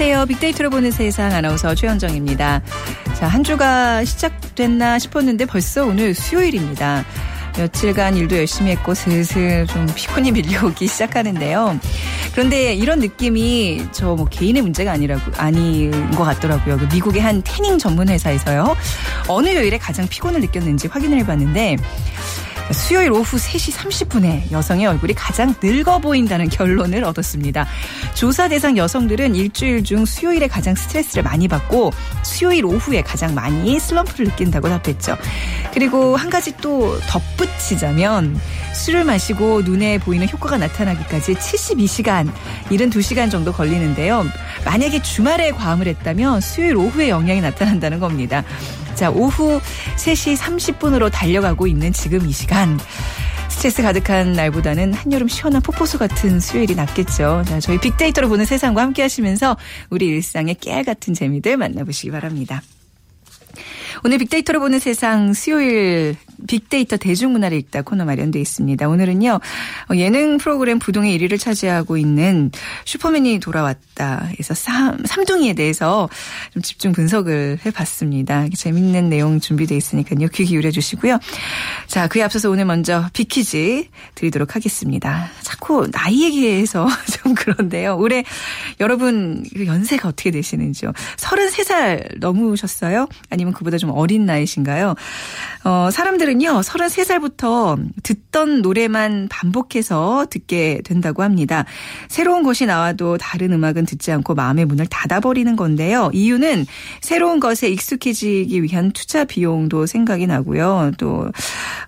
안녕하세요. 빅데이터로 보는 세상 아나운서 최현정입니다. 자, 한 주가 시작됐나 싶었는데 벌써 오늘 수요일입니다. 며칠간 일도 열심히 했고 슬슬 좀 피곤이 밀려오기 시작하는데요. 그런데 이런 느낌이 저 뭐 개인의 문제가 아니라고 아닌 것 같더라고요. 그 미국의 한 태닝 전문 회사에서요. 어느 요일에 가장 피곤을 느꼈는지 확인을 해봤는데 수요일 오후 3시 30분에 여성의 얼굴이 가장 늙어 보인다는 결론을 얻었습니다. 조사 대상 여성들은 일주일 중 수요일에 가장 스트레스를 많이 받고 수요일 오후에 가장 많이 슬럼프를 느낀다고 답했죠. 그리고 한 가지 또 덧붙이자면 술을 마시고 눈에 보이는 효과가 나타나기까지 72시간, 72시간 정도 걸리는데요. 만약에 주말에 과음을 했다면 수요일 오후에 영향이 나타난다는 겁니다. 자, 오후 3시 30분으로 달려가고 있는 지금 이 시간. 스트레스 가득한 날보다는 한여름 시원한 폭포수 같은 수요일이 낫겠죠. 자, 저희 빅데이터로 보는 세상과 함께 하시면서 우리 일상의 깨알 같은 재미들 만나보시기 바랍니다. 오늘 빅데이터로 보는 세상 수요일 빅데이터 대중문화를 읽다 코너 마련돼 있습니다. 오늘은요 예능 프로그램 부동의 1위를 차지하고 있는 슈퍼맨이 돌아왔다. 해서 삼, 삼둥이에 대해서 좀 집중 분석을 해봤습니다. 재밌는 내용 준비돼 있으니까요 귀 기울여 주시고요. 자 그에 앞서서 오늘 먼저 빅퀴즈 드리도록 하겠습니다. 자꾸 나이 얘기해서 좀 그런데요. 올해 여러분 그 연세가 어떻게 되시는지요? 33살 넘으셨어요? 아니면 그보다 좀 어린 나이신가요? 어, 사람들 은요, 33살부터 듣던 노래만 반복해서 듣게 된다고 합니다. 새로운 것이 나와도 다른 음악은 듣지 않고 마음의 문을 닫아버리는 건데요. 이유는 새로운 것에 익숙해지기 위한 투자 비용도 생각이 나고요. 또,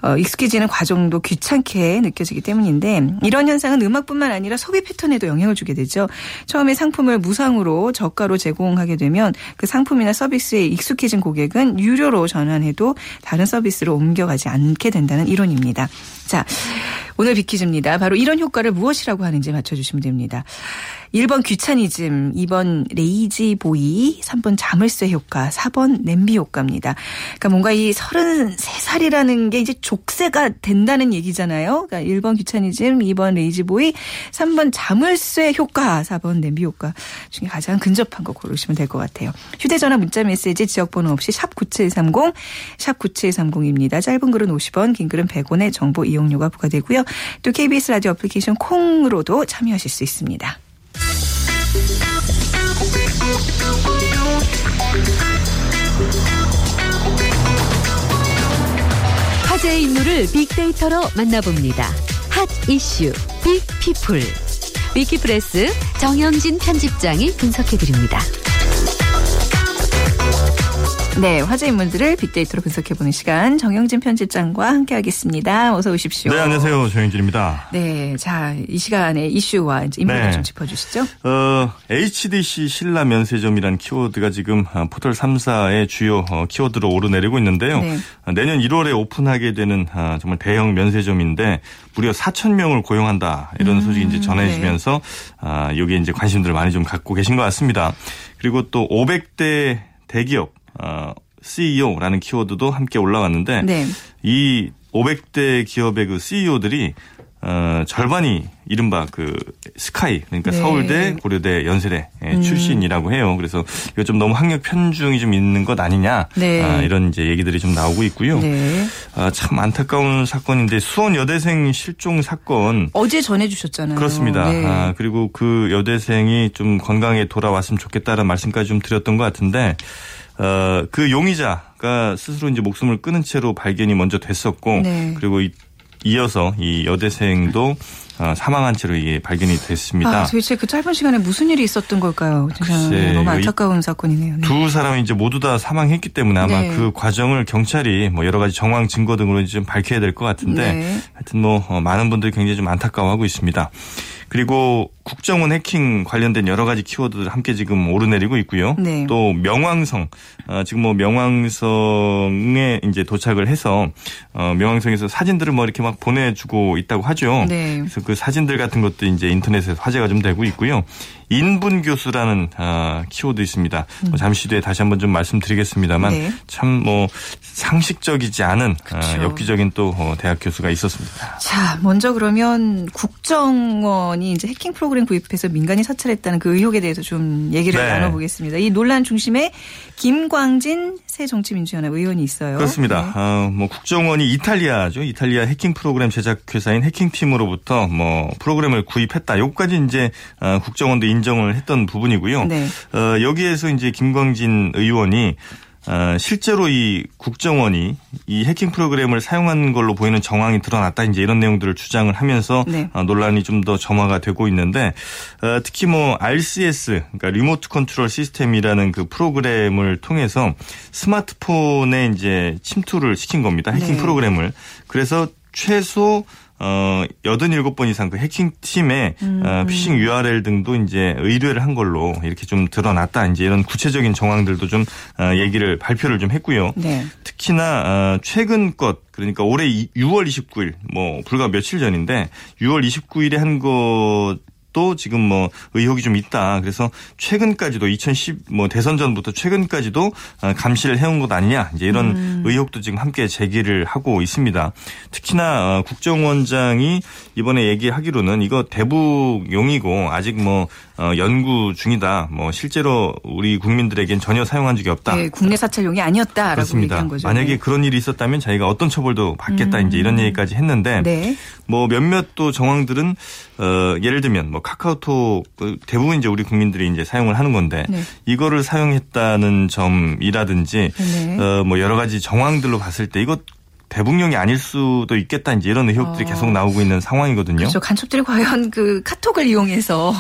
어, 익숙해지는 과정도 귀찮게 느껴지기 때문인데, 이런 현상은 음악뿐만 아니라 소비 패턴에도 영향을 주게 되죠. 처음에 상품을 무상으로 저가로 제공하게 되면 그 상품이나 서비스에 익숙해진 고객은 유료로 전환해도 다른 서비스로 옮겨 가지 않게 된다는 이론입니다. 자, 오늘 비키즈입니다. 바로 이런 효과를 무엇이라고 하는지 맞춰주시면 됩니다. 1번 귀차니즘, 2번 lazy boy, 3번 자물쇠 효과, 4번 냄비 효과입니다. 그러니까 뭔가 이 33살이라는 게 이제 족쇄가 된다는 얘기잖아요. 그러니까 1번 귀차니즘, 2번 lazy boy, 3번 자물쇠 효과, 4번 냄비 효과 중에 가장 근접한 거 고르시면 될 것 같아요. 휴대전화 문자 메시지 지역번호 없이 샵 9730, 샵 9730입니다. 짧은 글은 50원, 긴 글은 100원의 정보 이용료가 부과되고요. 또 KBS 라디오 애플리케이션 콩으로도 참여하실 수 있습니다. 화제의 인물을 빅데이터로 만나봅니다. 핫 이슈 big people 위키프레스 정영진 편집장이 분석해드립니다. 네, 화제 인물들을 빅데이터로 분석해보는 시간 정영진 편집장과 함께하겠습니다. 어서 오십시오. 네, 안녕하세요. 정영진입니다. 네, 자, 이 시간에 이슈와 인물을 네. 좀 짚어주시죠. 어, HDC 신라 면세점이란 키워드가 지금 어, 포털 3사의 주요 어, 키워드로 오르내리고 있는데요. 네. 어, 내년 1월에 오픈하게 되는 아, 정말 대형 면세점인데 무려 4천 명을 고용한다 이런 음, 소식이 이제 전해지면서 아, 여기에 이제 관심들을 많이 좀 갖고 계신 것 같습니다. 그리고 또 500대 대기업 어, CEO라는 키워드도 함께 올라왔는데 네. 이 500대 기업의 그 CEO들이 어, 절반이 이른바 그 스카이 그러니까 네. 음. 서울대, 고려대, 연세대 예, 출신이라고 해요. 그래서 이거 좀 너무 학력 편중이 좀 있는 것 아니냐 네. 아, 이런 이제 얘기들이 좀 나오고 있고요. 네. 아, 참 안타까운 사건인데 수원 여대생 실종 사건 어제 전해주셨잖아요. 그렇습니다. 네. 아, 그리고 그 여대생이 좀 건강에 돌아왔으면 좋겠다는 말씀까지 좀 드렸던 것 같은데, 어, 그 용의자가 스스로 이제 목숨을 끊은 채로 발견이 먼저 됐었고, 네. 그리고 이, 이어서 이 여대생도 어, 사망한 채로 이게 발견이 됐습니다. 아, 도대체 그 짧은 시간에 무슨 일이 있었던 걸까요? 글쎄, 너무 이 안타까운 사건이네요. 네. 두 사람이 이제 모두 다 사망했기 때문에 아마 네. 그 과정을 경찰이 뭐 여러 가지 정황 증거 등으로 좀 밝혀야 될 것 같은데 네. 하여튼 뭐 어, 많은 분들이 굉장히 좀 안타까워하고 있습니다. 그리고 국정원 해킹 관련된 여러 가지 키워드들 함께 지금 오르내리고 있고요. 네. 또 명왕성 어, 지금 뭐 명왕성에 이제 도착을 해서 어, 명왕성에서 사진들을 뭐 이렇게 막 보내주고 있다고 하죠. 네. 그래서 그 사진들 같은 것도 이제 인터넷에서 화제가 좀 되고 있고요. 인분 교수라는 아, 키워드 있습니다. 뭐 잠시 뒤에 다시 한번 좀 말씀드리겠습니다만 음. 네. 참뭐 상식적이지 않은 아. 엽기적인 또 어, 대학 교수가 있었습니다. 자, 먼저 그러면 국정원이 이제 해킹 프로그램 프로그램 구입해서 민간이 사찰했다는 그 의혹에 대해서 좀 얘기를 네. 나눠보겠습니다. 이 논란 중심에 김광진 새정치민주연합 의원이 있어요. 그렇습니다. 네. 어, 뭐 국정원이 이탈리아죠. 이탈리아 해킹 프로그램 제작 회사인 해킹팀으로부터 뭐 프로그램을 구입했다. 요까지 이제 어, 국정원도 인정을 했던 부분이고요. 네. 어, 여기에서 이제 김광진 의원이 어, 실제로 이 국정원이 이 해킹 프로그램을 사용한 걸로 보이는 정황이 드러났다. 이제 이런 내용들을 주장을 하면서 네. 어, 논란이 좀 더 점화가 되고 있는데 어, 특히 뭐 RCS 그러니까 remote control system이라는 그 프로그램을 통해서 스마트폰에 이제 침투를 시킨 겁니다. 해킹 네. 프로그램을. 그래서 최소 어 87번 이상 그 해킹 팀의 음. 어, 피싱 URL 등도 이제 의뢰를 한 걸로 이렇게 좀 드러났다. 이제 이런 구체적인 정황들도 좀 어, 얘기를 발표를 좀 했고요. 네. 특히나 어, 최근 것 그러니까 올해 이- 6월 29일 뭐 불과 며칠 전인데 6월 29일에 한 것 도 지금 뭐 의혹이 좀 있다. 그래서 최근까지도 2010 뭐 대선 전부터 최근까지도 어, 감시를 해온 것 아니냐. 이제 이런 의혹도 지금 함께 제기를 하고 있습니다. 특히나 어, 국정원장이 이번에 얘기하기로는 이거 대북용이고 아직 뭐 어, 연구 중이다. 뭐 실제로 우리 국민들에겐 전혀 사용한 적이 없다. 네, 국내 사찰용이 아니었다라고 그렇습니다. 얘기한 거죠. 만약에 네. 그런 일이 있었다면 자기가 어떤 처벌도 받겠다 이제 이런 얘기까지 했는데 네. 뭐 몇몇 또 정황들은 어 예를 들면 뭐 카카오톡 그 대부분 이제 우리 국민들이 이제 사용을 하는 건데 네. 이거를 사용했다는 점이라든지 네. 어 뭐 여러 가지 정황들로 봤을 때 이거 대북용이 아닐 수도 있겠다 이제 이런 의혹들이 어. 계속 나오고 있는 상황이거든요. 그렇죠. 간첩들이 과연 그 카톡을 이용해서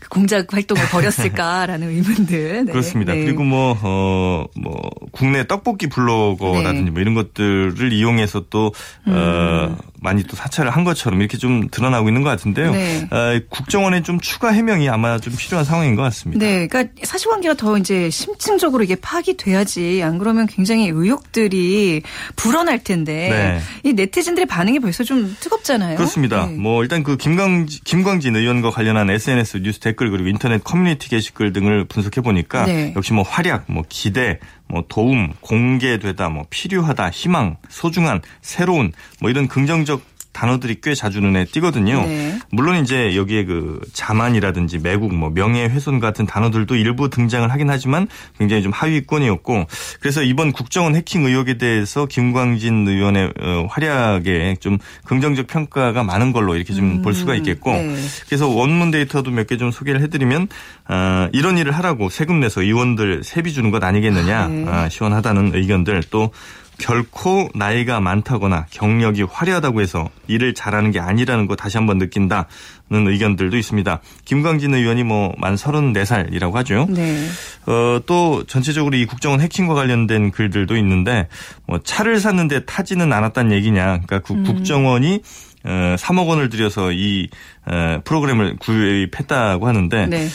그 공작 활동을 벌였을까라는 의문들. 네. 그렇습니다. 네. 그리고 뭐, 어, 뭐, 국내 떡볶이 블로거라든지 네. 뭐 이런 것들을 이용해서 또, 어, 많이 또 사찰을 한 것처럼 이렇게 좀 드러나고 있는 것 같은데요. 네. 어, 국정원의 좀 추가 해명이 아마 좀 필요한 상황인 것 같습니다. 네, 그러니까 사실관계가 더 이제 심층적으로 이게 파악이 돼야지 안 그러면 굉장히 의혹들이 불어날 텐데 네. 이 네티즌들의 반응이 벌써 좀 뜨겁잖아요. 그렇습니다. 네. 뭐 일단 그 김광진, 김광진 의원과 관련한 SNS 뉴스 댓글 그리고 인터넷 커뮤니티 게시글 등을 분석해 보니까 네. 역시 뭐 활약, 뭐 기대, 뭐 도움, 공개되다, 뭐 필요하다, 희망, 소중한, 새로운 뭐 이런 긍정적 단어들이 꽤 자주 눈에 띄거든요. 네. 물론 이제 여기에 그 자만이라든지 매국, 뭐 명예훼손 같은 단어들도 일부 등장을 하긴 하지만 굉장히 좀 하위권이었고 그래서 이번 국정원 해킹 의혹에 대해서 김광진 의원의 어, 활약에 좀 긍정적 평가가 많은 걸로 이렇게 좀볼 수가 있겠고 네. 그래서 원문 데이터도 몇 개 좀 소개를 해드리면 어, 이런 일을 하라고 세금 내서 의원들 세비 주는 것 아니겠느냐 아, 네. 아, 시원하다는 의견들 또 결코 나이가 많다거나 경력이 화려하다고 해서 일을 잘하는 게 아니라는 거 다시 한번 느낀다는 의견들도 있습니다. 김광진 의원이 뭐 만 34살이라고 하죠. 네. 어, 또 전체적으로 이 국정원 해킹과 관련된 글들도 있는데 뭐 차를 샀는데 타지는 않았다는 얘기냐. 그러니까 국- 국정원이 어, 3억 원을 들여서 이 어, 프로그램을 구입했다고 하는데 네.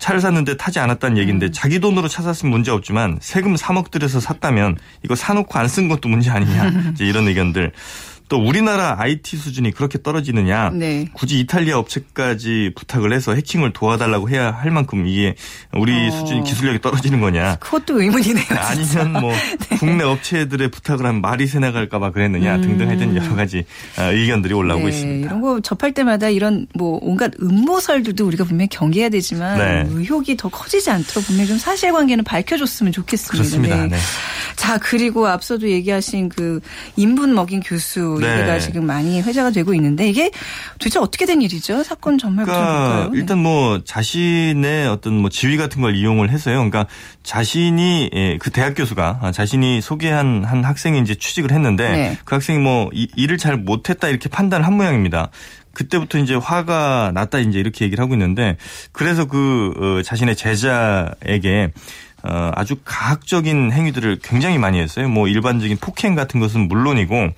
이 차를 샀는데 타지 않았다는 얘기인데 자기 돈으로 차 샀으면 문제 없지만 세금 3억 들여서 샀다면 이거 사놓고 안 쓴 것도 문제 아니냐. 이제 이런 의견들 또 우리나라 IT 수준이 그렇게 떨어지느냐 네. 굳이 이탈리아 업체까지 부탁을 해서 해킹을 도와달라고 해야 할 만큼 이게 우리 어. 수준 기술력이 떨어지는 거냐 그것도 의문이네요. 진짜. 아니면 뭐 국내 업체들의 부탁을 하면 말이 새 나갈까봐 그랬느냐 등등 하여튼 여러 가지 어, 의견들이 올라오고 음. 네, 있습니다. 이런 거 접할 때마다 이런 뭐 온갖 음모설들도 우리가 분명히 경계해야 되지만 네. 의혹이 더 커지지 않도록 분명히 좀 사실관계는 밝혀줬으면 좋겠습니다. 그렇습니다. 네. 자 그리고 앞서도 얘기하신 그 인분 먹인 교수 네. 얘기가 지금 많이 회자가 되고 있는데 이게 도대체 어떻게 된 일이죠? 사건 전말부터 그러니까? 네. 일단 뭐 자신의 어떤 뭐 지위 같은 걸 이용을 해서요. 그러니까 자신이 예, 그 대학 교수가 아, 자신이 소개한 한 학생이 이제 취직을 했는데 네. 그 학생이 뭐 이- 일을 잘 못했다 이렇게 판단을 한 모양입니다. 그때부터 이제 화가 났다 이제 이렇게 얘기를 하고 있는데 그래서 그 어, 자신의 제자에게 어, 아주 가학적인 행위들을 굉장히 많이 했어요. 뭐 일반적인 폭행 같은 것은 물론이고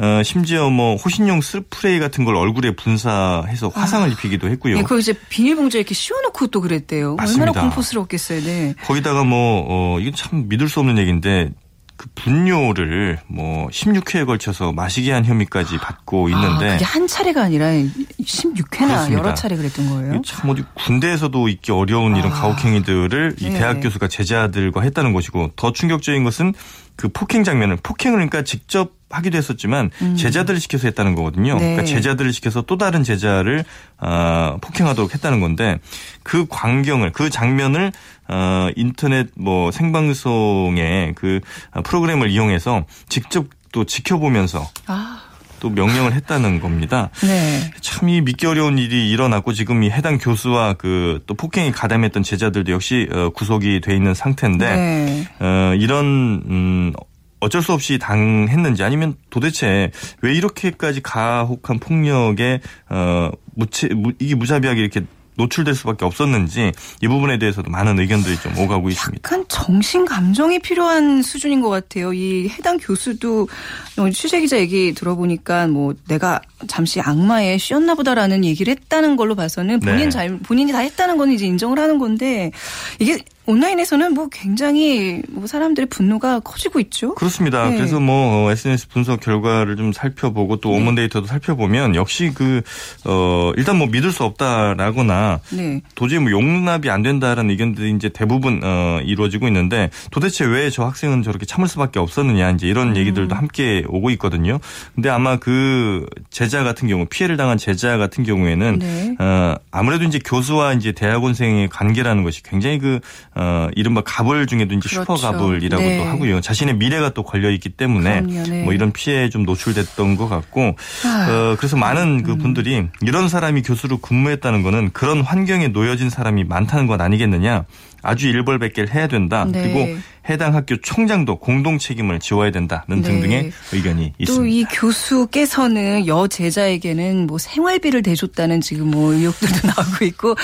어, 심지어 뭐 호신용 스프레이 같은 걸 얼굴에 분사해서 화상을 입히기도 했고요. 네, 그거 이제 비닐봉지에 이렇게 씌워놓고 또 그랬대요. 맞습니다. 얼마나 공포스러웠겠어요. 네. 거기다가 뭐, 어, 이건 참 믿을 수 없는 얘기인데, 그 분뇨를 뭐 16회에 걸쳐서 마시게 한 혐의까지 받고 있는데 아, 그게 한 차례가 아니라 16회나 그렇습니다. 여러 차례 그랬던 거예요. 참 어디 군대에서도 있기 어려운 이런 아. 가혹행위들을 이 네. 대학 교수가 제자들과 했다는 것이고 더 충격적인 것은 그 폭행 장면을 폭행을 그러니까 직접 하기도 했었지만 제자들을 시켜서 했다는 거거든요. 네. 그러니까 제자들을 시켜서 또 다른 제자를 어, 폭행하도록 했다는 건데 그 광경을 그 장면을 어, 인터넷 뭐 생방송의 그 프로그램을 이용해서 직접 또 지켜보면서 아, 또 명령을 했다는 겁니다. 네. 참 이 믿기 어려운 일이 일어났고 지금 이 해당 교수와 그 또 폭행이 가담했던 제자들도 역시 어, 구속이 돼 있는 상태인데 네. 어, 이런 음 어쩔 수 없이 당했는지 아니면 도대체 왜 이렇게까지 가혹한 폭력에 어 무채 무, 이게 무자비하게 이렇게 노출될 수밖에 없었는지 이 부분에 대해서도 많은 의견들이 좀 오가고 있습니다. 약간 정신 감정이 필요한 수준인 것 같아요. 이 해당 교수도 오늘 취재 기자 얘기 들어보니까 뭐 내가 잠시 악마에 쉬었나 보다라는 얘기를 했다는 걸로 봐서는 본인 네. 잘 본인이 다 했다는 거는 이제 인정을 하는 건데 이게 온라인에서는 뭐 굉장히 뭐 사람들의 분노가 커지고 있죠. 그렇습니다. 네. 그래서 뭐 SNS 분석 결과를 좀 살펴보고 또 오문 데이터도 살펴보면 역시 그 어 일단 뭐 믿을 수 없다라거나 네. 도저히 뭐 용납이 안 된다라는 의견들이 이제 대부분 어 이루어지고 있는데 도대체 왜 저 학생은 저렇게 참을 수밖에 없었느냐 이제 이런 얘기들도 함께 오고 있거든요. 근데 아마 그 제자 같은 경우 피해를 당한 제자 같은 경우에는 네. 어 아무래도 이제 교수와 이제 대학원생의 관계라는 것이 굉장히 그어 이른바 가불 중에도 이제 그렇죠. 슈퍼 가불이라고도 네. 하고요. 자신의 미래가 또 걸려 있기 때문에 네. 뭐 이런 피해에 좀 노출됐던 것 같고 아. 어 그래서 많은 그 분들이 이런 사람이 교수로 근무했다는 거는 그런 환경에 놓여진 사람이 많다는 것 아니겠느냐. 아주 일벌백계를 해야 된다. 네. 그리고 해당 학교 총장도 공동 책임을 지워야 된다는 네. 등등의 의견이 또 있습니다. 이 교수께서는 여 제자에게는 뭐 생활비를 대줬다는 지금 뭐 의혹들도 나오고 있고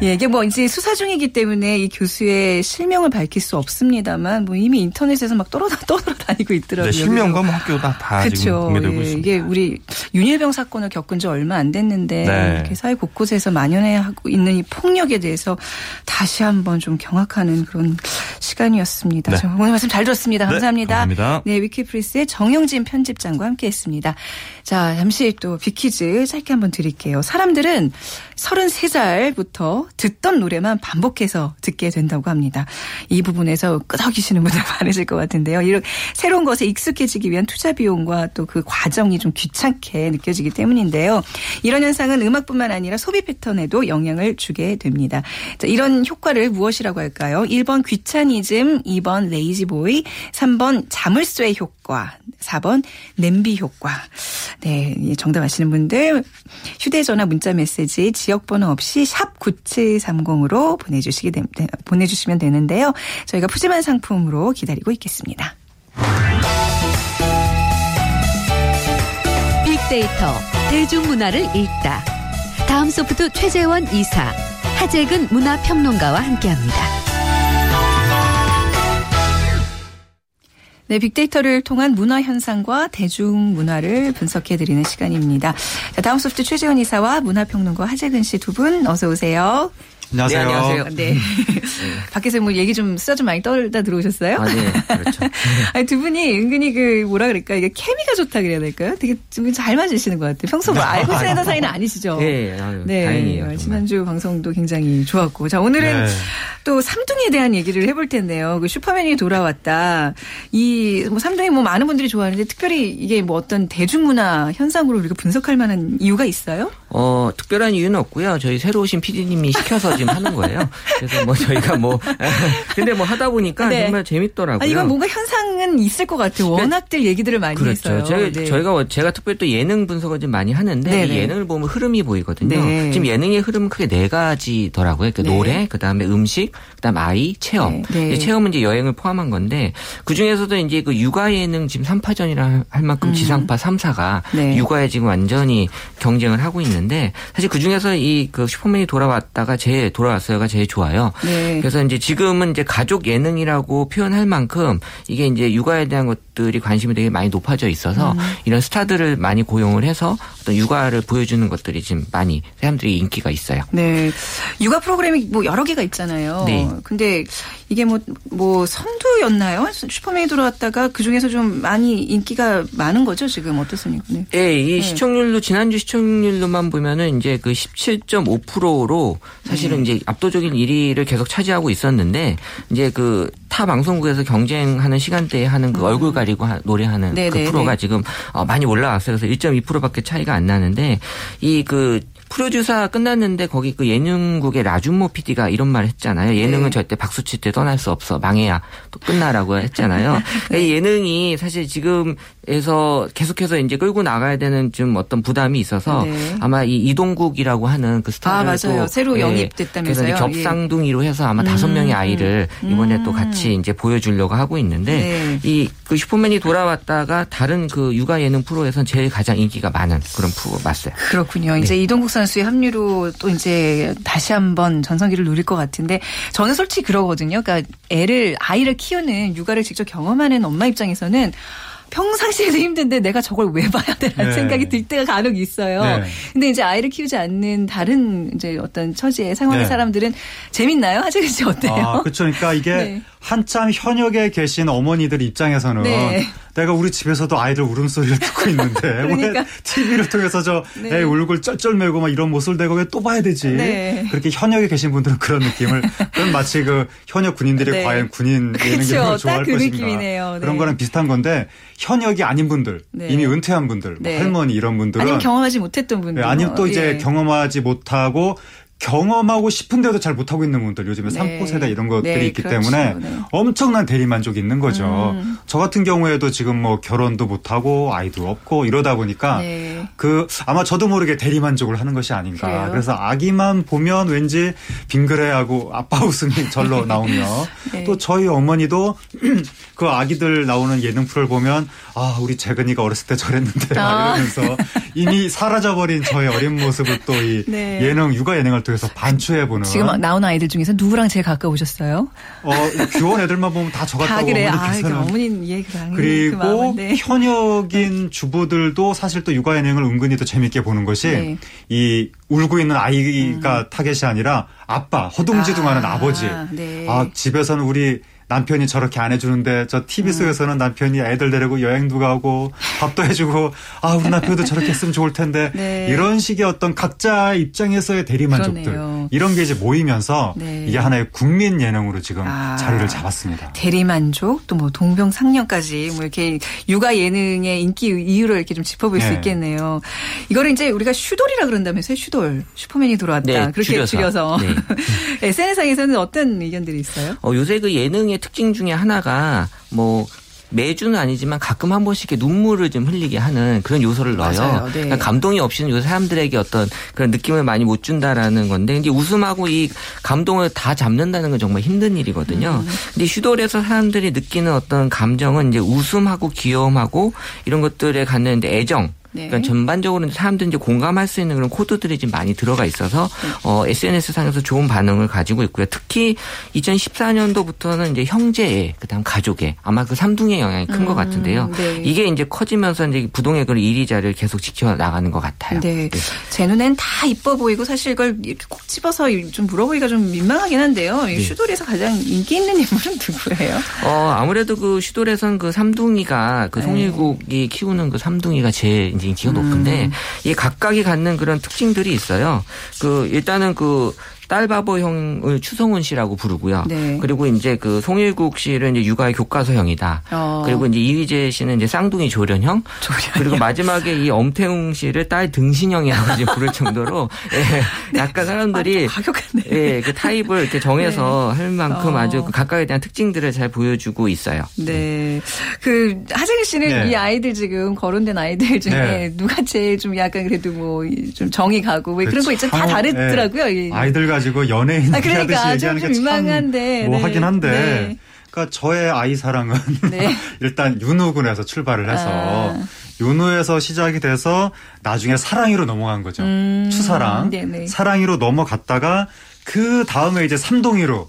네. 예, 이게 뭐 이제 수사 중이기 때문에 이 교수의 실명을 밝힐 수 없습니다만 뭐 이미 인터넷에서 막 떠돌아 떠돌아다니고 있더라고요. 네, 실명과 뭐 학교 다 다 지금 그렇죠. 공개되고 예, 있습니다. 이게 우리 윤일병 사건을 겪은 지 얼마 안 됐는데 네. 이렇게 사회 곳곳에서 만연해 하고 있는 이 폭력에 대해서 다시 한번 좀 경악하는 그런 시간이었습니다. 네. 저 오늘 말씀 잘 들었습니다. 네, 감사합니다. 감사합니다. 네, 위키프리스의 정영진 편집장과 함께했습니다. 자, 잠시 또 비키즈 짧게 한번 드릴게요. 사람들은 33살부터 듣던 노래만 반복해서 듣게 된다고 합니다. 이 부분에서 끄덕이시는 분들 많으실 것 같은데요. 이런 새로운 것에 익숙해지기 위한 투자 비용과 또 그 과정이 좀 귀찮게 느껴지기 때문인데요. 이런 현상은 음악뿐만 아니라 소비 패턴에도 영향을 주게 됩니다. 자, 이런 효과를 무엇이라고 할까요? 1번 귀차니즘, 2번 레이지보이, 3번 자물쇠 효과, 4번 냄비 효과. 네, 이 정답 아시는 분들 휴대전화 문자 메시지 지역번호 없이 샵 9730으로 보내주시게 되, 보내주시면 되는데요. 저희가 푸짐한 상품으로 기다리고 있겠습니다. 빅데이터 대중문화를 읽다. 다음 소프트 최재원 이사, 하재근 문화평론가와 함께합니다. 네, 빅데이터를 통한 문화 현상과 대중 문화를 분석해 드리는 시간입니다. 자, 다음 소프트 최재원 이사와 문화평론가 하재근 씨 두 분 어서 오세요. 안녕하세요. 네, 안녕하세요. 네. 밖에서 뭐 얘기 좀 쓰다 좀 많이 떨다 들어오셨어요? 아, 네, 그렇죠. 아니, 두 분이 은근히 그 뭐라 그럴까 이게 케미가 좋다 그래야 될까요? 되게 좀 잘 맞으시는 것 같아요. 평소 뭐 알고 지내던 사이는 아니시죠? 네, 아유, 다행이에요. 정말. 지난주 방송도 굉장히 좋았고. 자, 오늘은 네. 또 삼둥이에 대한 얘기를 해볼 텐데요. 그 슈퍼맨이 돌아왔다. 이 뭐 삼둥이 뭐 많은 분들이 좋아하는데 특별히 이게 뭐 어떤 대중문화 현상으로 우리가 분석할 만한 이유가 있어요? 어, 특별한 이유는 없고요. 저희 새로 오신 PD님이 시켜서 지금 하는 거예요. 그래서 뭐 저희가 뭐 근데 뭐 하다 보니까 네. 정말 재밌더라고요. 아, 이건 뭔가 현상은 있을 것 같아요. 워낙들 얘기들을 많이 그렇죠. 했어요. 제가, 네. 저희가 제가 특별히 또 예능 분석을 좀 많이 하는데 네네. 이 예능을 보면 흐름이 보이거든요. 네. 지금 예능의 흐름은 크게 네 가지더라고요. 그 네. 노래, 그다음에 음식, 그다음 아이, 체험. 네. 네. 이제 체험은 이제 여행을 포함한 건데 그 중에서도 이제 그 육아 예능 지금 3파전이라 할 만큼 지상파 3사가 음. 네. 육아에 지금 완전히 경쟁을 하고 있는데 사실 그 중에서 이 그 슈퍼맨이 돌아왔다가 제일 돌아왔어요가 제일 좋아요. 네. 그래서 이제 지금은 이제 가족 예능이라고 표현할 만큼 이게 이제 육아에 대한 것들이 관심이 되게 많이 높아져 있어서 음. 이런 스타들을 많이 고용을 해서 어떤 육아를 보여주는 것들이 지금 많이 사람들이 인기가 있어요. 네. 육아 프로그램이 뭐 여러 개가 있잖아요. 네. 근데 이게 뭐, 뭐 선두였나요? 슈퍼맨이 들어왔다가 그 중에서 좀 많이 인기가 많은 거죠, 지금 어떻습니까? 네. 예, 이 시청률로 지난주 시청률로만 보면은 이제 그 17.5%로 사실은 네. 이제 압도적인 1위를 계속 차지하고 있었는데 이제 그 타 방송국에서 경쟁하는 시간대에 하는 그 음. 얼굴 가리고 하, 노래하는 네네. 그 프로가 지금 어, 많이 올라왔어요. 그래서 1.2%밖에 차이가 안 나는데 이그 프로듀서 끝났는데 거기 그 예능국의 라준모 PD가 이런 말 했잖아요. 예능은 네. 절대 박수 칠 때 떠날 수 없어. 망해야 또 끝나라고 했잖아요. 네. 예능이 사실 지금에서 계속해서 이제 끌고 나가야 되는 좀 어떤 부담이 있어서 네. 아마 이 이동국이라고 하는 그 스타를 아, 맞아요. 또 새로 예, 영입됐다면서요. 그래서 겹상둥이로 해서 아마 다섯 음. 명의 아이를 이번에 음. 또 같이 이제 보여주려고 하고 있는데 네. 이그 슈퍼맨이 돌아왔다가 다른 그 육아 예능 프로에선 제일 가장 인기가 많은 그런 프로 맞어요. 그렇군요. 이제 네. 이동국 선 수의 합류로 또 이제 다시 한번 전성기를 누릴 것 같은데 저는 솔직히 그러거든요. 그러니까 애를 아이를 키우는 육아를 직접 경험하는 엄마 입장에서는 평상시에도 힘든데 내가 저걸 왜 봐야 되라는 네. 생각이 들 때가 간혹 있어요. 네. 근데 이제 아이를 키우지 않는 다른 이제 어떤 처지의 상황의 네. 사람들은 재밌나요? 하재근 씨 어때요? 아, 그렇죠. 그러니까 이게 네. 한참 현역에 계신 어머니들 입장에서는 네. 내가 우리 집에서도 아이들 울음소리를 듣고 있는데 그러니까. 왜 TV를 통해서 저 네. 애 울고 쩔쩔매고 막 이런 모습을 내가 왜 또 봐야 되지? 네. 그렇게 현역에 계신 분들은 그런 느낌을 그건 마치 그 현역 군인들이 네. 과연 군인 예능을 좋아할 그 것인가 느낌이네요. 그런 네. 거랑 비슷한 건데 현역이 아닌 분들 네. 이미 은퇴한 분들 뭐 할머니 이런 분들은 아니면 경험하지 못했던 분들 아니면 또 이제 예. 경험하지 못하고 경험하고 싶은데도 잘 못하고 있는 분들 요즘에 네. 삼포 세대 이런 것들이 네, 있기 그렇죠. 때문에 네. 엄청난 대리만족이 있는 거죠. 음. 저 같은 경우에도 지금 뭐 결혼도 못하고 아이도 없고 이러다 보니까 네. 그 아마 저도 모르게 대리만족을 하는 것이 아닌가. 그래요? 그래서 아기만 보면 왠지 빙그레하고 아빠 웃음이 절로 나오며 네. 또 저희 어머니도 그 아기들 나오는 예능 프로를 보면 아 우리 재근이가 어렸을 때 저랬는데 아. 이러면서 이미 사라져버린 저의 어린 모습을 또이 네. 예능 육아 예능을 통해서 반추해보는. 지금 나온 아이들 중에서 누구랑 제일 가까우셨어요? 어, 규원 애들만 보면 다 저 같다고 그래. 아, 어머니는 예, 그리고 그 현역인 주부들도 사실 또 육아 예능을 은근히 더 재밌게 보는 것이 네. 이 울고 있는 아이가 음. 타겟이 아니라 아빠 허둥지둥하는 아, 버지 네. 아 집에서는 우리 남편이 저렇게 안 해주는데 저 TV 음. 속에서는 음. 남편이 애들 데리고 여행도 가고 밥도 해주고 아 우리 남편도 저렇게 했으면 좋을 텐데 네. 이런 식의 어떤 각자 입장에서의 대리만족들 그러네요. 이런 게 이제 모이면서 네. 이게 하나의 국민 예능으로 지금 아. 자리를 잡았습니다. 대리만족 또 뭐 동병상련까지 뭐 이렇게 육아 예능의 인기 이유를 이렇게 좀 짚어볼 네. 수 있겠네요. 이거를 이제 우리가 슈돌이라 그런다면서요 슈돌 슈퍼맨이 돌아왔다 네, 그렇게 줄여서, 줄여서. 네. SNS상에서는 어떤 의견들이 있어요? 어, 요새 그 예능의 특징 중에 하나가 뭐 매주는 아니지만 가끔 한 번씩 눈물을 좀 흘리게 하는 그런 요소를 넣어요. 네. 그러니까 감동이 없이는 요새 사람들에게 어떤 그런 느낌을 많이 못 준다라는 건데 이제 웃음하고 이 감동을 다 잡는다는 건 정말 힘든 일이거든요. 음. 근데 슈돌에서 사람들이 느끼는 어떤 감정은 이제 웃음하고 귀여움하고 이런 것들에 갖는 애정 네. 그러니까 전반적으로 사람들이 이제 공감할 수 있는 그런 코드들이 좀 많이 들어가 있어서 네. 어, SNS 상에서 좋은 반응을 가지고 있고요. 특히 2014년도부터는 이제 형제의 그다음 가족의 아마 그 삼둥이의 영향이 큰것 음, 같은데요. 네. 이게 이제 커지면서 이제 부동의 그런 1위 자를 계속 지켜 나가는 것 같아요. 네. 네. 제 눈엔 다 이뻐 보이고 사실 이걸 이렇게 꼭 집어서 좀 물어보기가 좀 민망하긴 한데요. 네. 슈돌에서 가장 인기 있는 인물은 누구예요? 어, 아무래도 그 슈돌에선 그 삼둥이가 그 네. 송일국이 키우는 그 삼둥이가 제일 이제 인기가 높은데 음. 이 각각이 갖는 그런 특징들이 있어요. 그 일단은 그 딸바보 형을 추성훈 씨라고 부르고요. 네. 그리고 이제 그 송일국 씨를 이제 육아의 교과서형이다. 어. 그리고 이제 이휘재 씨는 이제 쌍둥이 조련형. 조련형. 그리고 마지막에 이 엄태웅 씨를 딸 등신형이라고 이제 부를 정도로 예, 약간 사람들이 아, 예, 그 타입을 이렇게 정해서 네. 할 만큼 어. 아주 그 각각에 대한 특징들을 잘 보여주고 있어요. 네. 그 하재근 씨는 네. 이 아이들 지금 거론된 아이들 중에 네. 누가 제일 좀 약간 그래도 뭐 좀 정이 가고 뭐 그런 거 있죠. 다 다르더라고요. 네. 아이들과 가지고 연예인 아, 그러니까 얘기하는 게 민망한데 뭐 네. 하긴 한데. 네. 그러니까 저의 아이 사랑은 네. 일단 윤우군에서 출발을 해서 아. 윤우에서 시작이 돼서 나중에 사랑이로 넘어간 거죠. 음. 추사랑 네네. 사랑이로 넘어갔다가 그 다음에 이제 삼동이로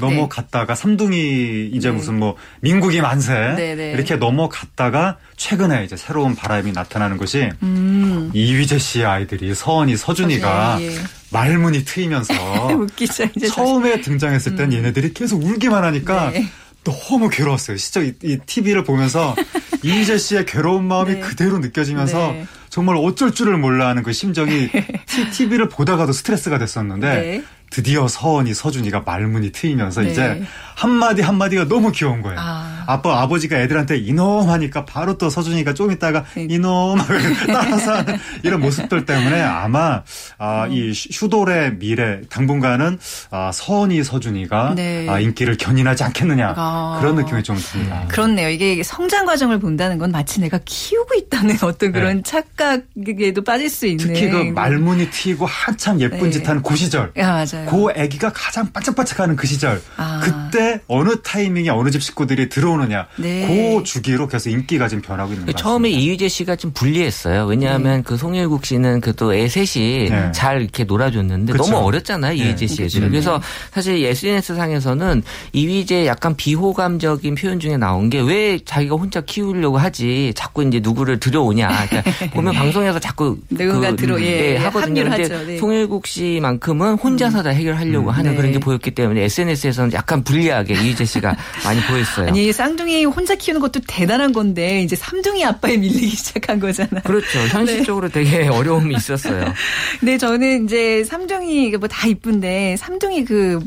넘어갔다가 네. 삼둥이 이제 네. 무슨 뭐 민국이 만세 네, 네. 이렇게 넘어갔다가 최근에 이제 새로운 바람이 나타나는 것이 음. 이휘재 씨의 아이들이 서원이 서준이가 예. 말문이 트이면서 웃기죠, 처음에 사실. 등장했을 땐 음. 얘네들이 계속 울기만 하니까 네. 너무 괴로웠어요. 진짜 이, 이 TV를 보면서 이휘재 씨의 괴로운 마음이 네. 그대로 느껴지면서 정말 어쩔 줄을 몰라 하는 그 심정이 TV를 보다가도 스트레스가 됐었는데 드디어 서원이 서준이가 말문이 트이면서 네. 이제 한마디 한마디가 너무 귀여운 거예요. 아. 아빠 아버지가 애들한테 이놈 하니까 바로 또 서준이가 좀 있다가 네. 이놈 따라서 하는 이런 모습들 때문에 아마 아, 음. 이 슈돌의 미래 당분간은 아, 서원이 서준이가 네. 아, 인기를 견인하지 않겠느냐 아. 그런 느낌이 좀 듭니다. 그렇네요. 이게 성장 과정을 본다는 건 마치 내가 키우고 있다는 어떤 그런 네. 착각에도 빠질 수 있는 특히 그 말문이 트이고 한참 예쁜 네. 짓 하는 그 시절 아, 맞아요. 그 아기가 가장 반짝반짝하는 그 시절 아. 그때 어느 타이밍에 어느 집 식구들이 들어오느냐 네. 그 주기로 계속 인기가 지금 변하고 있는 거죠. 처음에 이휘재 씨가 좀 불리했어요. 왜냐하면 네. 그 송일국 씨는 그 또 애 셋이 네. 잘 이렇게 놀아줬는데 그쵸. 너무 어렸잖아요 네. 이휘재 씨 애들이. 그래서 사실 SNS 상에서는 이휘재 약간 비호감적인 표현 중에 나온 게 왜 자기가 혼자 키우려고 하지 자꾸 이제 누구를 들여오냐. 그러니까 보면 방송에서 자꾸 누군가 그, 들어 예, 예, 하거든요. 근데 송일국 씨만큼은 혼자서 다 해결하려고 음. 하는 그런 게 보였기 때문에 SNS에서는 약간 불리 하게 이휘재 씨가 많이 보였어요. 아니 쌍둥이 혼자 키우는 것도 대단한 건데 이제 삼둥이 아빠에 밀리기 시작한 거잖아요. 그렇죠. 현실적으로 네. 되게 어려움이 있었어요. 네, 저는 이제 삼둥이 뭐 다 이쁜데 삼둥이 그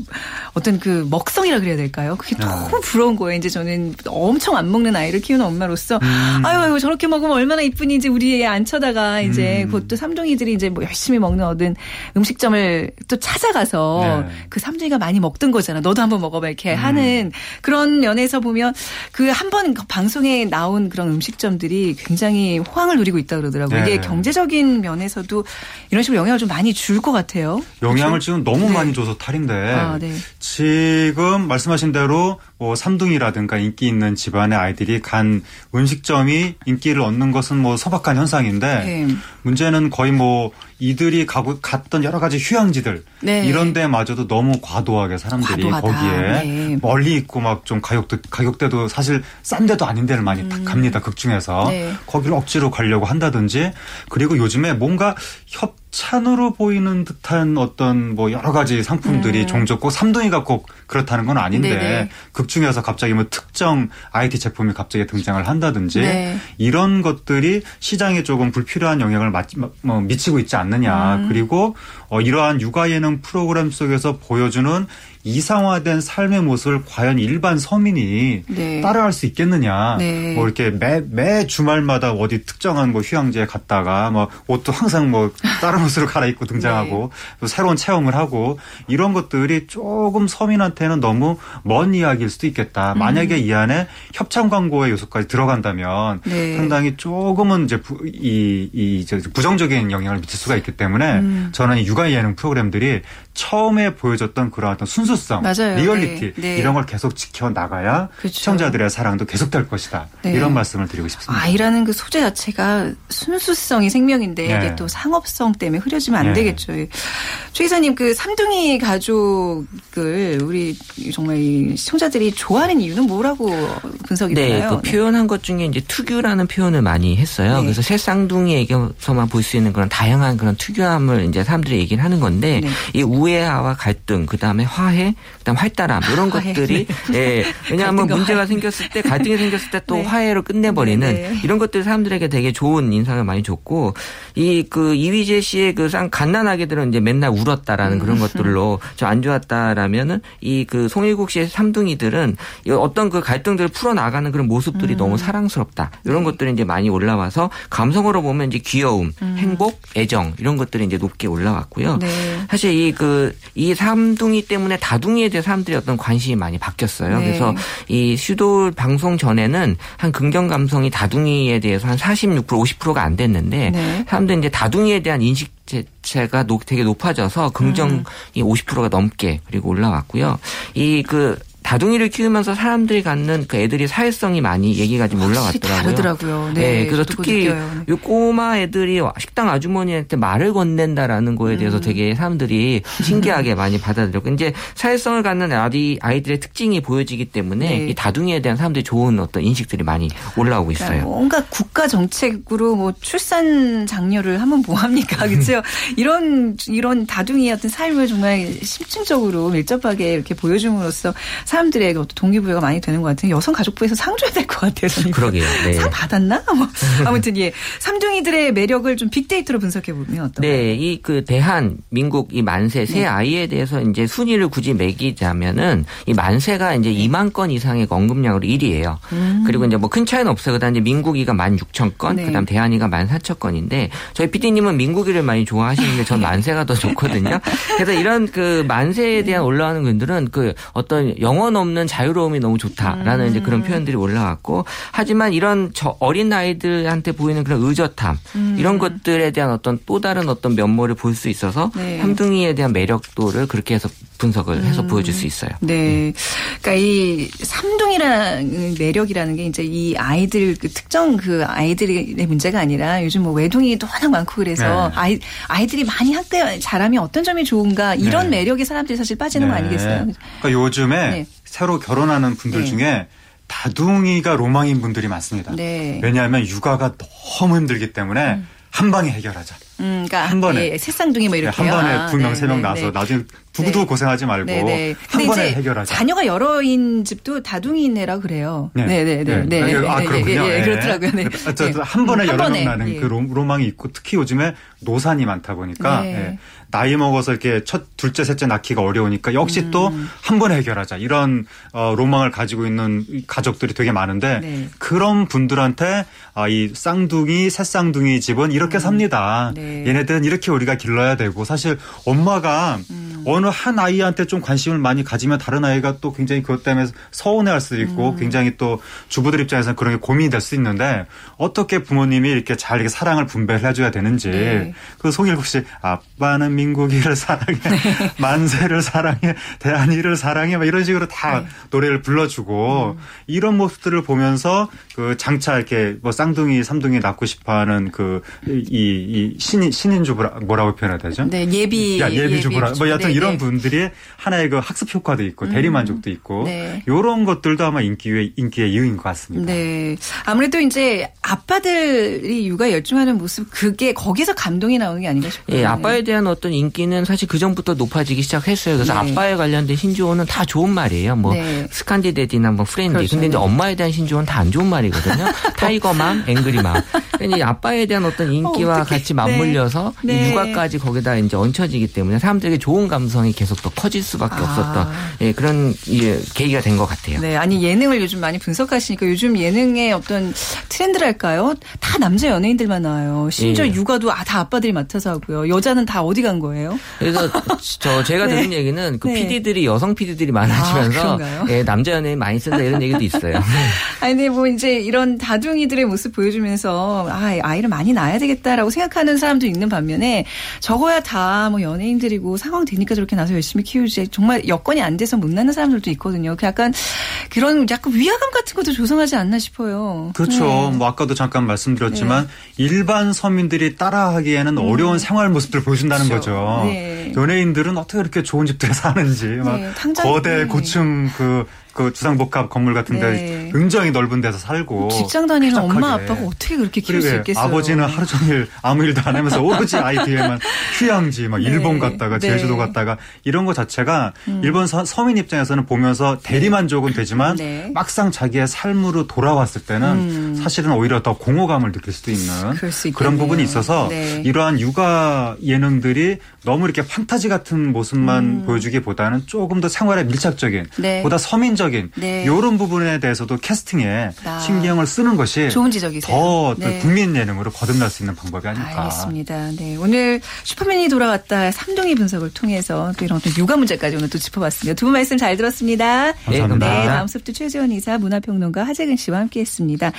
어떤 그 먹성이라 그래야 될까요? 그게 아. 너무 부러운 거예요. 이제 저는 엄청 안 먹는 아이를 키우는 엄마로서 음. 아유, 아유 저렇게 먹으면 얼마나 이쁜지 이제 우리 애 안 쳐다가 이제 음. 그것도 삼둥이들이 이제 뭐 열심히 먹는 어떤 음식점을 또 찾아가서 네. 그 삼둥이가 많이 먹던 거잖아. 너도 한번 먹어봐 이렇게 음. 하는 그런 면에서 보면 그 한 번 방송에 나온 그런 음식점들이 굉장히 호황을 누리고 있다 그러더라고요. 네. 이게 경제적인 면에서도 이런 식으로 영향을 좀 많이 줄 것 같아요. 영향을 그렇죠? 지금 너무 네. 많이 줘서 탈인데 아, 네. 지금 말씀하신 대로 뭐 삼둥이라든가 인기 있는 집안의 아이들이 간 음식점이 인기를 얻는 것은 뭐 소박한 현상인데 네. 문제는 거의 뭐 이들이 가고 갔던 여러 가지 휴양지들 네. 이런 데마저도 너무 과도하게 사람들이 과도하다. 거기에 네. 멀리 있고 막 좀 가격도 가격대도 사실 싼 데도 아닌 데를 많이 음. 갑니다 극 중에서 네. 거기를 억지로 가려고 한다든지 그리고 요즘에 뭔가 협 찬으로 보이는 듯한 어떤 뭐 여러 가지 상품들이 음. 종종 꼭 삼둥이가 꼭 그렇다는 건 아닌데 네네. 극 중에서 갑자기 뭐 특정 IT 제품이 갑자기 등장을 한다든지 네. 이런 것들이 시장에 조금 불필요한 영향을 뭐 미치고 있지 않느냐 음. 그리고 어, 이러한 육아 예능 프로그램 속에서 보여주는 이상화된 삶의 모습을 과연 일반 서민이 네. 따라할 수 있겠느냐. 네. 뭐 이렇게 매, 매 주말마다 어디 특정한 뭐 휴양지에 갔다가 뭐 옷도 항상 뭐 다른 옷으로 갈아입고 등장하고 네. 또 새로운 체험을 하고 이런 것들이 조금 서민한테는 너무 먼 이야기일 수도 있겠다. 음. 만약에 이 안에 협찬 광고의 요소까지 들어간다면 네. 상당히 조금은 이제 부, 이, 이 부정적인 영향을 미칠 수가 있기 때문에 음. 저는 이 육아 예능 프로그램들이 처음에 보여줬던 그런 어떤 순수성, 맞아요. 리얼리티 네. 네. 이런 걸 계속 지켜 나가야 그렇죠. 시청자들의 사랑도 계속될 것이다. 네. 이런 말씀을 드리고 싶습니다. 아이라는 그 소재 자체가 순수성이 생명인데 네. 이게 또 상업성 때문에 흐려지면 안 네. 되겠죠. 최 기사님 그 삼둥이 가족을 우리 정말 시청자들이 좋아하는 이유는 뭐라고 분석이 네, 되나요? 그 표현한 것 중에 이제 특유라는 표현을 많이 했어요. 그래서 새 쌍둥이에게서만 볼 수 있는 그런 다양한 그런 특유함을 이제 사람들이 얘기를 하는 건데 이 우 애와 갈등, 그 다음에 화해, 그 다음 활달함 이런 아, 것들이 네. 예, 왜냐하면 문제가 화해. 생겼을 때 갈등이 생겼을 때또 네. 화해로 끝내버리는 네, 네. 이런 것들이 사람들에게 되게 좋은 인상을 많이 줬고 이 그 이휘재 씨의 그 쌍 갓난아기들은 이제 맨날 울었다라는 음. 그런 것들로 좀 안 좋았다라면은 이 그 송일국 씨의 삼둥이들은 어떤 그 갈등들을 풀어 나가는 그런 모습들이 음. 너무 사랑스럽다 이런 네. 것들이 이제 많이 올라와서 감성으로 보면 이제 귀여움, 음. 행복, 애정 이런 것들이 이제 높게 올라왔고요. 네. 사실 이그 이 삼둥이 때문에 다둥이에 대해 사람들이 어떤 관심이 많이 바뀌었어요. 네. 그래서 이 슈돌 방송 전에는 한 긍정 감성이 다둥이에 대해서 한 46% 50%가 안 됐는데 네. 사람들이 이제 다둥이에 대한 인식 자체가 되게 높아져서 긍정이 음. 50%가 넘게 그리고 올라왔고요. 이그 다둥이를 키우면서 사람들이 갖는 그 애들이 사회성이 많이 얘기가 좀 올라왔더라고요. 다르더라고요. 네, 네 그래서 특히 이 꼬마 애들이 식당 아주머니한테 말을 건넨다라는 거에 대해서 음. 되게 사람들이 신기하게 많이 받아들였고 이제 사회성을 갖는 아이 아이들의 특징이 보여지기 때문에 네. 이 다둥이에 대한 사람들이 좋은 어떤 인식들이 많이 올라오고 있어요. 그러니까 뭔가 국가 정책으로 뭐 출산 장려를 하면 뭐 합니까, 그렇죠? 이런 이런 다둥이 어떤 삶을 정말 심층적으로 밀접하게 이렇게 보여줌으로써 사람들의 동기부여가 많이 되는 것 같은 여성가족부에서 상 줘야 될 것 같아요. 저는. 그러게요. 네. 상 받았나? 뭐. 아무튼 예. 삼둥이들의 매력을 좀 빅데이터로 분석해 보면 어떤 네, 이 그 대한 민국 이 만세 세 네. 아이에 대해서 이제 순위를 굳이 매기자면은 이 만세가 이제 네. 2만 건 이상의 언급량으로 1위예요. 음. 그리고 이제 뭐 큰 차이는 없어요. 그다음 이제 민국이가 1만 6천 건, 네. 그다음 대한이가 1만 4천 건인데 저희 PD님은 민국이를 많이 좋아하시는데 전 만세가 더 좋거든요. 그래서 이런 그 만세에 대한 올라가는 분들은 그 어떤 영원 없는 자유로움이 너무 좋다라는 음. 이제 그런 표현들이 올라왔고 하지만 이런 저 어린 아이들한테 보이는 그런 의젓함 음. 이런 것들에 대한 어떤 또 다른 어떤 면모를 볼 수 있어서 네. 삼둥이에 대한 매력도를 그렇게 해서 분석을 해서 음. 보여줄 수 있어요. 네. 그러니까 이 삼둥이라는 매력이라는 게 이제 이 아이들 그 특정 그 아이들의 문제가 아니라 요즘 뭐 외동이도 워낙 많고 그래서 네. 아이 아이들이 많이 학대 자라면 어떤 점이 좋은가 이런 네. 매력에 사람들이 사실 빠지는 거 네. 아니겠어요? 그러니까 요즘에 네. 새로 결혼하는 분들 네. 중에 다둥이가 로망인 분들이 많습니다. 네. 왜냐하면 육아가 너무 힘들기 때문에 음. 한 방에 해결하자. 음, 그러니까 한 번에 예, 새쌍둥이 뭐 이렇게 한 번에 두 명, 세명 네, 나서 나중에 두고두고 네. 고생하지 말고 네, 한 번에 해결하자. 자녀가 여러인 집도 다둥이네라 그래요. 네, 네, 네, 네. 아 그렇군요. 예, 그렇더라고요. 네. 한 번에 여러 명 나는 예. 그 로망이 있고 특히 요즘에 노산이 많다 보니까 예. 나이 먹어서 이렇게 첫 둘째 셋째 낳기가 어려우니까 역시 음. 또한 번에 해결하자 이런 어, 로망을 가지고 있는 가족들이 되게 많은데 네. 그런 분들한테 아, 이 쌍둥이 새쌍둥이 집은 이렇게 음. 삽니다. 네. 얘네들은 이렇게 우리가 길러야 되고 사실 엄마가 음. 어느 한 아이한테 좀 관심을 많이 가지면 다른 아이가 또 굉장히 그것 때문에 서운해할 수도 있고 음. 굉장히 또 주부들 입장에서는 그런 게 고민이 될 수 있는데 어떻게 부모님이 이렇게 잘 이렇게 사랑을 분배를 해줘야 되는지 네. 그 송일국 씨 아빠는 민국이를 사랑해 네. 만세를 사랑해 대한이를 사랑해 막 이런 식으로 다 네. 노래를 불러주고 음. 이런 모습들을 보면서 그 장차 이렇게 뭐 쌍둥이 삼둥이 낳고 싶어하는 그이이 신인 신인 주부라 뭐라고 표현해야 되죠? 네 예비 야 예비 주부라 예비 뭐 여튼 네, 이런 네. 분들이 하나의 그 학습 효과도 있고 대리 만족도 음. 있고 네. 이런 것들도 아마 인기의 인기의 이유인 것 같습니다. 네 아무래도 이제 아빠들이 육아 열중하는 모습 그게 거기서 감동이 나오는 게 아닌가 싶어요. 예, 아빠에 대한 어떤 인기는 사실 그 전부터 높아지기 시작했어요. 그래서 네. 아빠에 관련된 신조어는 다 좋은 말이에요. 뭐 네. Scandi daddy나 뭐 friendy. 그렇죠. 근데 이제 엄마에 대한 신조어는 다 안 좋은 말이거든요. tiger mom, angry mom. 그러니까 아빠에 대한 어떤 인기와 어, 같이 맞물려 서 네. 육아까지 거기다 이제 얹혀지기 때문에 사람들에게 좋은 감성이 계속 더 커질 수밖에 아. 없었던 예, 그런 예, 계기가 된 것 같아요. 네, 아니 예능을 요즘 많이 분석하시니까 요즘 예능의 어떤 트렌드랄까요? 다 남자 연예인들만 나와요. 심지어 예. 육아도 아, 다 아빠들이 맡아서 하고요. 여자는 다 어디 간 거예요? 그래서 저 제가 네. 들은 얘기는 그 네. PD들이 여성 PD들이 많아지면서 아, 예, 남자 연예인 많이 쓴다 이런 얘기도 있어요. 아니 뭐 이제 이런 다둥이들의 모습 보여주면서 아 아이를 많이 낳아야 되겠다라고 생각하는 사람 도 있는 반면에 적어야 다 뭐 연예인들이고 상황 되니까 저렇게 나서 열심히 키우지 정말 여건이 안 돼서 못 낳는 사람들도 있거든요. 그 약간 그런 약간 위화감 같은 것도 조성하지 않나 싶어요. 그렇죠. 네. 뭐 아까도 잠깐 말씀드렸지만 네. 일반 서민들이 따라하기에는 음. 어려운 생활 모습들을 보여준다는 그렇죠. 거죠. 네. 연예인들은 어떻게 그렇게 좋은 집들에 사는지 막 네, 거대 고층 그 그 주상복합 건물 같은 데 네. 굉장히 넓은 데서 살고 직장 다니는 쾌적하게. 엄마 아빠가 어떻게 그렇게 키울 수 있겠어요? 아버지는 하루 종일 아무 일도 안 하면서 오로지 아이 뒤에만 휴양지 막 네. 일본 갔다가 네. 제주도 갔다가 이런 것 자체가 음. 일본 서, 민 입장에서는 보면서 대리만족은 네. 되지만 네. 막상 자기의 삶으로 돌아왔을 때는 음. 사실은 오히려 더 공허감을 느낄 수도 있는 그런 부분이 있어서 네. 이러한 육아 예능들이 너무 이렇게 판타지 같은 모습만 음. 보여주기보다는 조금 더 생활에 밀착적인 보다 서민적 사회적인 네. 이런 부분에 대해서도 캐스팅에 아. 신경을 쓰는 것이 좋은 지적이세요. 더 네. 국민 예능으로 거듭날 수 있는 방법이 아닐까. 알겠습니다. 네. 오늘 슈퍼맨이 돌아왔다 삼동이 분석을 통해서 또 이런 육아 문제까지 오늘 또 짚어봤습니다. 두 분 말씀 잘 들었습니다. 감사합니다. 네, 다음 수부터 최재원 이사 문화평론가 하재근 씨와 함께했습니다.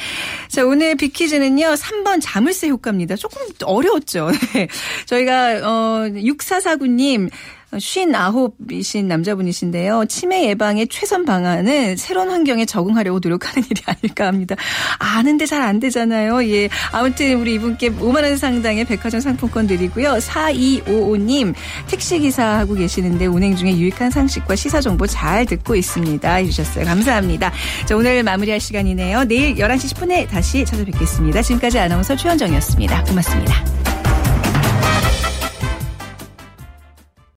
자 오늘 비키즈는요 3번 자물쇠 효과입니다. 조금 어려웠죠. 네. 저희가 어 6449님 59이신 남자분이신데요. 치매 예방의 최선 방안은 새로운 환경에 적응하려고 노력하는 일이 아닐까 합니다. 아는데 잘 안 되잖아요. 예. 아무튼 우리 이분께 5만원 상당의 백화점 상품권 드리고요. 4255님 택시기사 하고 계시는데 운행 중에 유익한 상식과 시사 정보 잘 듣고 있습니다. 해주셨어요. 감사합니다. 자, 오늘 마무리할 시간이네요. 내일 11시 10분에 다시 찾아뵙겠습니다. 지금까지 아나운서 최현정이었습니다. 고맙습니다.